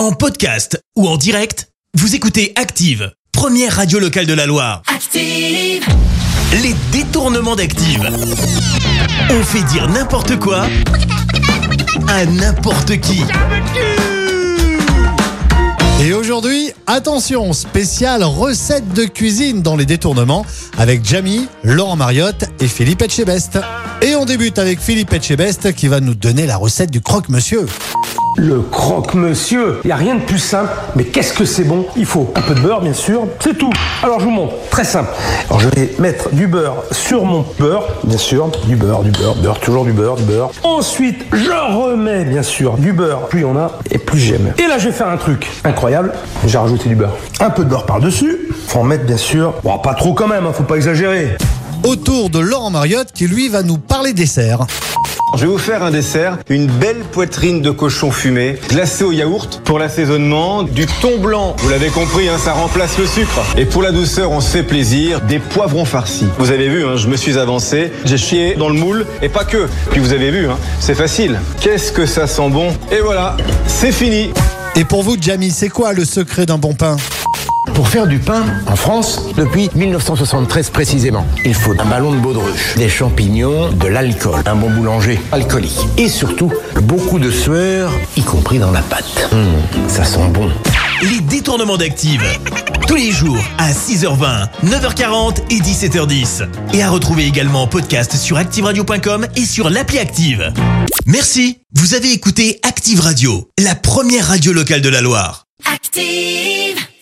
En podcast ou en direct, vous écoutez Active, première radio locale de la Loire. Active, Les détournements d'Active. On fait dire n'importe quoi à n'importe qui. Et aujourd'hui, attention, spéciale recette de cuisine dans les détournements avec Jamie, Laurent Mariotte et Philippe Etchebest. Et on débute avec Philippe Etchebest qui va nous donner la recette du croque-monsieur. Le croque-monsieur. Il n'y a rien de plus simple, mais qu'est-ce que c'est bon? Il faut un peu de beurre, bien sûr. C'est tout. Alors, je vous montre. Très simple. Alors, je vais mettre du beurre sur mon beurre, bien sûr. Du beurre, du beurre, beurre, toujours du beurre, du beurre. Ensuite, je remets, bien sûr, du beurre. Plus il y en a, et plus j'aime. Et là, je vais faire un truc incroyable. J'ai rajouté du beurre. Un peu de beurre par-dessus. Faut en mettre, bien sûr. Bon, pas trop quand même, hein, faut pas exagérer. Autour de Laurent Mariotte qui lui va nous parler dessert. Je vais vous faire un dessert, une belle poitrine de cochon fumé, glacée au yaourt pour l'assaisonnement, du thon blanc, vous l'avez compris, hein, ça remplace le sucre. Et pour la douceur, on se fait plaisir, des poivrons farcis. Vous avez vu, hein, je me suis avancé, j'ai chié dans le moule, et pas que. Puis vous avez vu, hein, c'est facile. Qu'est-ce que ça sent bon? Et voilà, c'est fini. Et pour vous, Jamie, c'est quoi le secret d'un bon pain? Pour faire du pain en France, depuis 1973 précisément, il faut un ballon de baudruche, des champignons, de l'alcool, un bon boulanger alcoolique et surtout beaucoup de sueur, y compris dans la pâte. Hum, ça sent bon. Les détournements d'Active. Tous les jours à 6h20, 9h40 et 17h10. Et à retrouver également en podcast sur ActiveRadio.com et sur l'appli Active. Merci. Vous avez écouté Active Radio, la première radio locale de la Loire. active.